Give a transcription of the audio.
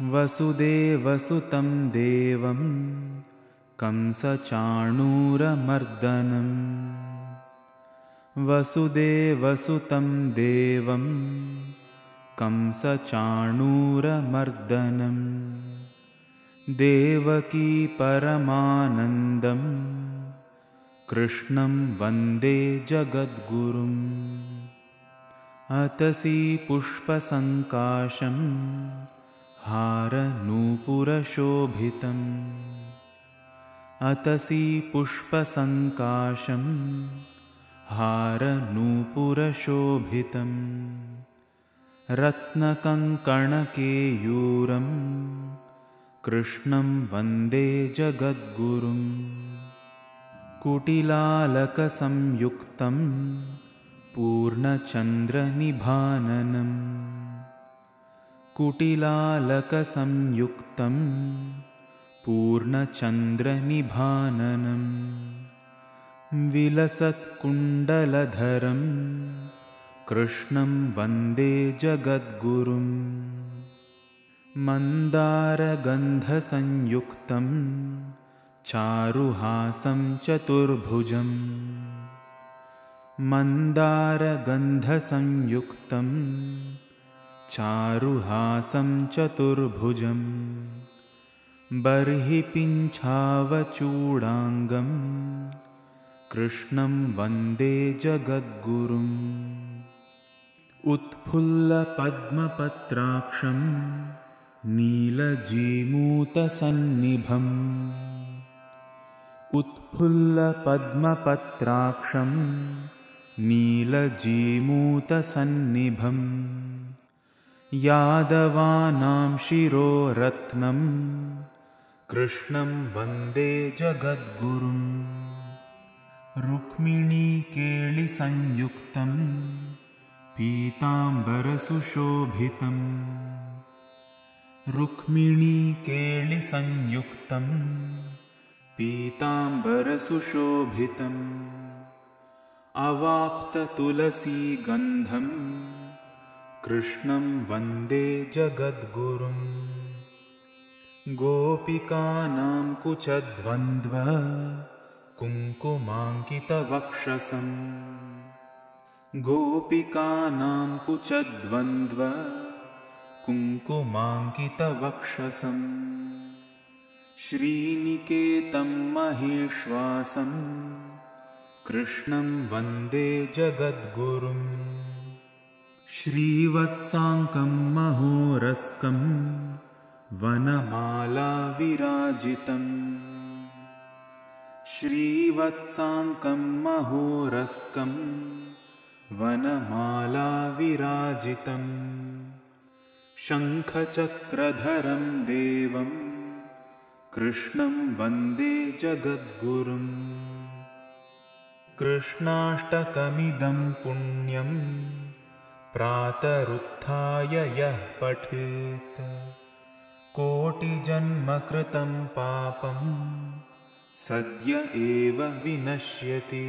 वसुदेवसुतं देवं कंसचाणूरमर्दनम् वसुदेवसुतं देवं कंसचाणूरमर्दनम् देवकी परमानन्दं कृष्णं वन्दे जगद्गुरुम् अतसी पुष्पसङ्काशम् हारनूपुरशोभितम्। अतसी पुष्पसङ्काशं हारनूपुरशोभितम्। रत्नकङ्कणकेयूरम्। कृष्णं वन्दे जगद्गुरुम्। कुटिलालकसंयुक्तं पूर्णचन्द्रनिभाननम् कुटिलालकसंयुक्तं पूर्णचन्द्रनिभाननम् विलसत्कुण्डलधरं कृष्णं वन्दे जगद्गुरुम् मन्दारगन्धसंयुक्तं चारुहासं चतुर्भुजम् मन्दारगन्धसंयुक्तं चारुहासं चतुर्भुजम् बर्हि पिञ्छावचूडाङ्गं कृष्णं वन्दे जगद्गुरुम् उत्फुल्लपद्मपत्राक्षं नीलजीमूतसन्निभम् उत्फुल्लपद्मपत्राक्षं नीलजीमूतसन्निभम् यादवानां शिरोरत्नं कृष्णं वन्दे पीताम्बरसुशोभितम् रुक्मिणीकेलिसंयुक्तं पीताम्बरसुशोभितम् अवाप्ततुलसीगन्धम् कृष्णं वन्दे जगद्गुरुम्। गोपिकानां कुचद्वन्द्व कुङ्कुमाङ्कितवक्षसम्। गोपिकानां कुचद्वन्द्व कुङ्कुमाङ्कितवक्षसम्। श्रीनिकेतं महेश्वासं कृष्णं वन्दे जगद्गुरुम् श्रीवत्साङ्कं महोरस्कं वनमालाविराजितम्। श्रीवत्साङ्कं महोरस्कं वनमालाविराजितम्। शङ्खचक्रधरं देवं कृष्णं वन्दे जगद्गुरुम् कृष्णाष्टकमिदं पुण्यम् प्रातरुत्थाय यः पठेत्। कोटिजन्मकृतं पापं सद्य एव विनश्यति